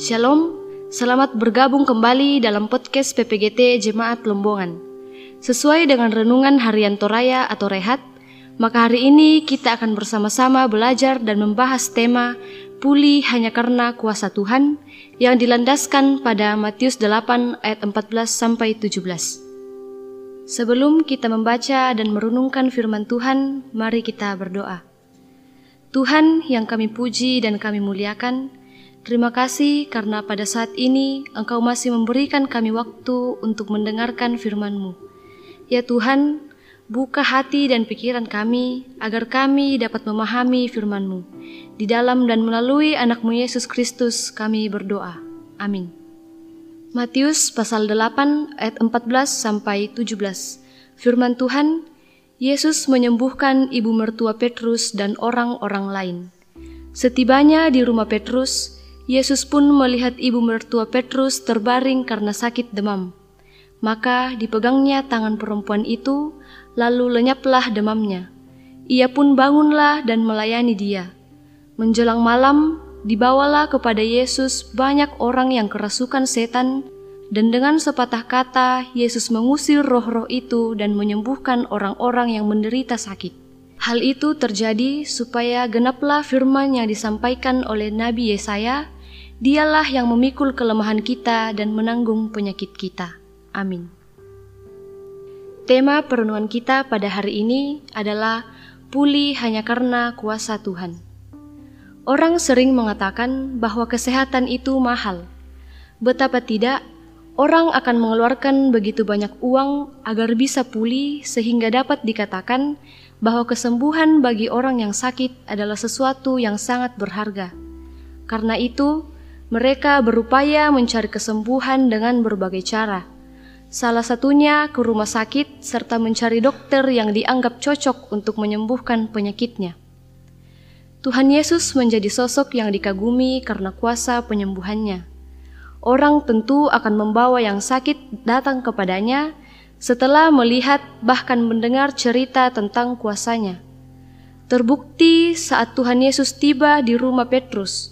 Shalom, selamat bergabung kembali dalam podcast PPGT Jemaat Lombongan. Sesuai dengan renungan harian Toraya atau Rehat, maka hari ini kita akan bersama-sama belajar dan membahas tema Pulih hanya karena kuasa Tuhan yang dilandaskan pada Matius 8 ayat 14 sampai 17. Sebelum kita membaca dan merenungkan firman Tuhan, mari kita berdoa. Tuhan yang kami puji dan kami muliakan, Terima kasih karena pada saat ini Engkau masih memberikan kami waktu untuk mendengarkan firman-Mu. Ya Tuhan, buka hati dan pikiran kami agar kami dapat memahami firman-Mu. Di dalam dan melalui anakmu Yesus Kristus kami berdoa. Amin. Matius pasal 8 ayat 14 sampai 17. Firman Tuhan, Yesus menyembuhkan ibu mertua Petrus dan orang-orang lain. Setibanya di rumah Petrus, Yesus pun melihat ibu mertua Petrus terbaring karena sakit demam. Maka dipegangnya tangan perempuan itu, lalu lenyaplah demamnya. Ia pun bangunlah dan melayani dia. Menjelang malam, dibawalah kepada Yesus banyak orang yang kerasukan setan, dan dengan sepatah kata Yesus mengusir roh-roh itu dan menyembuhkan orang-orang yang menderita sakit. Hal itu terjadi supaya genaplah firman yang disampaikan oleh Nabi Yesaya, Dialah yang memikul kelemahan kita dan menanggung penyakit kita. Amin. Tema perenungan kita pada hari ini adalah pulih hanya karena kuasa Tuhan. Orang sering mengatakan bahwa kesehatan itu mahal. Betapa tidak, orang akan mengeluarkan begitu banyak uang agar bisa pulih sehingga dapat dikatakan bahwa kesembuhan bagi orang yang sakit adalah sesuatu yang sangat berharga. Karena itu, mereka berupaya mencari kesembuhan dengan berbagai cara. Salah satunya ke rumah sakit serta mencari dokter yang dianggap cocok untuk menyembuhkan penyakitnya. Tuhan Yesus menjadi sosok yang dikagumi karena kuasa penyembuhannya. Orang tentu akan membawa yang sakit datang kepadanya setelah melihat bahkan mendengar cerita tentang kuasanya. Terbukti saat Tuhan Yesus tiba di rumah Petrus,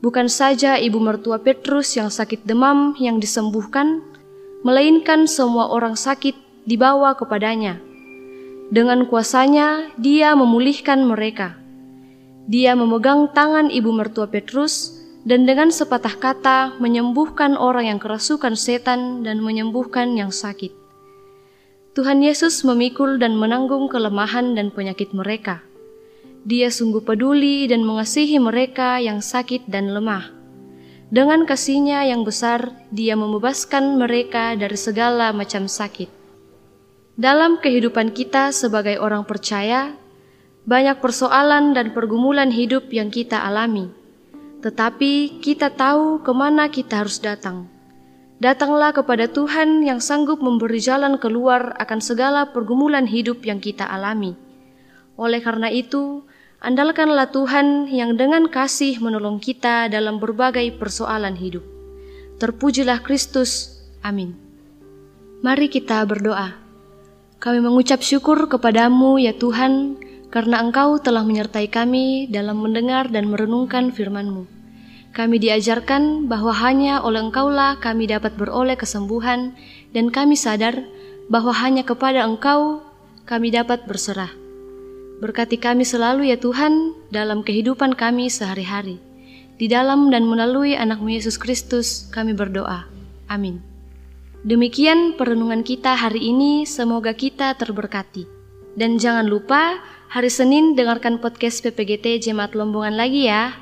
Bukan saja ibu mertua Petrus yang sakit demam yang disembuhkan, melainkan semua orang sakit dibawa kepadanya. Dengan kuasanya, dia memulihkan mereka. Dia memegang tangan ibu mertua Petrus dan dengan sepatah kata menyembuhkan orang yang kerasukan setan dan menyembuhkan yang sakit. Tuhan Yesus memikul dan menanggung kelemahan dan penyakit mereka. Dia sungguh peduli dan mengasihi mereka yang sakit dan lemah. Dengan kasihnya yang besar, dia membebaskan mereka dari segala macam sakit. Dalam kehidupan kita sebagai orang percaya, banyak persoalan dan pergumulan hidup yang kita alami. Tetapi kita tahu ke mana kita harus datang. Datanglah kepada Tuhan yang sanggup memberi jalan keluar akan segala pergumulan hidup yang kita alami. Oleh karena itu, Andalkanlah Tuhan yang dengan kasih menolong kita dalam berbagai persoalan hidup. Terpujilah Kristus. Amin. Mari kita berdoa. Kami mengucap syukur kepadamu ya Tuhan, karena Engkau telah menyertai kami dalam mendengar dan merenungkan firman-Mu. Kami diajarkan bahwa hanya oleh Engkaulah kami dapat beroleh kesembuhan, dan kami sadar bahwa hanya kepada Engkau kami dapat berserah. Berkati kami selalu ya Tuhan dalam kehidupan kami sehari-hari. Di dalam dan melalui anakmu Yesus Kristus kami berdoa. Amin. Demikian perenungan kita hari ini, semoga kita terberkati. Dan jangan lupa, hari Senin dengarkan podcast PPGT Jemaat Lombongan lagi ya.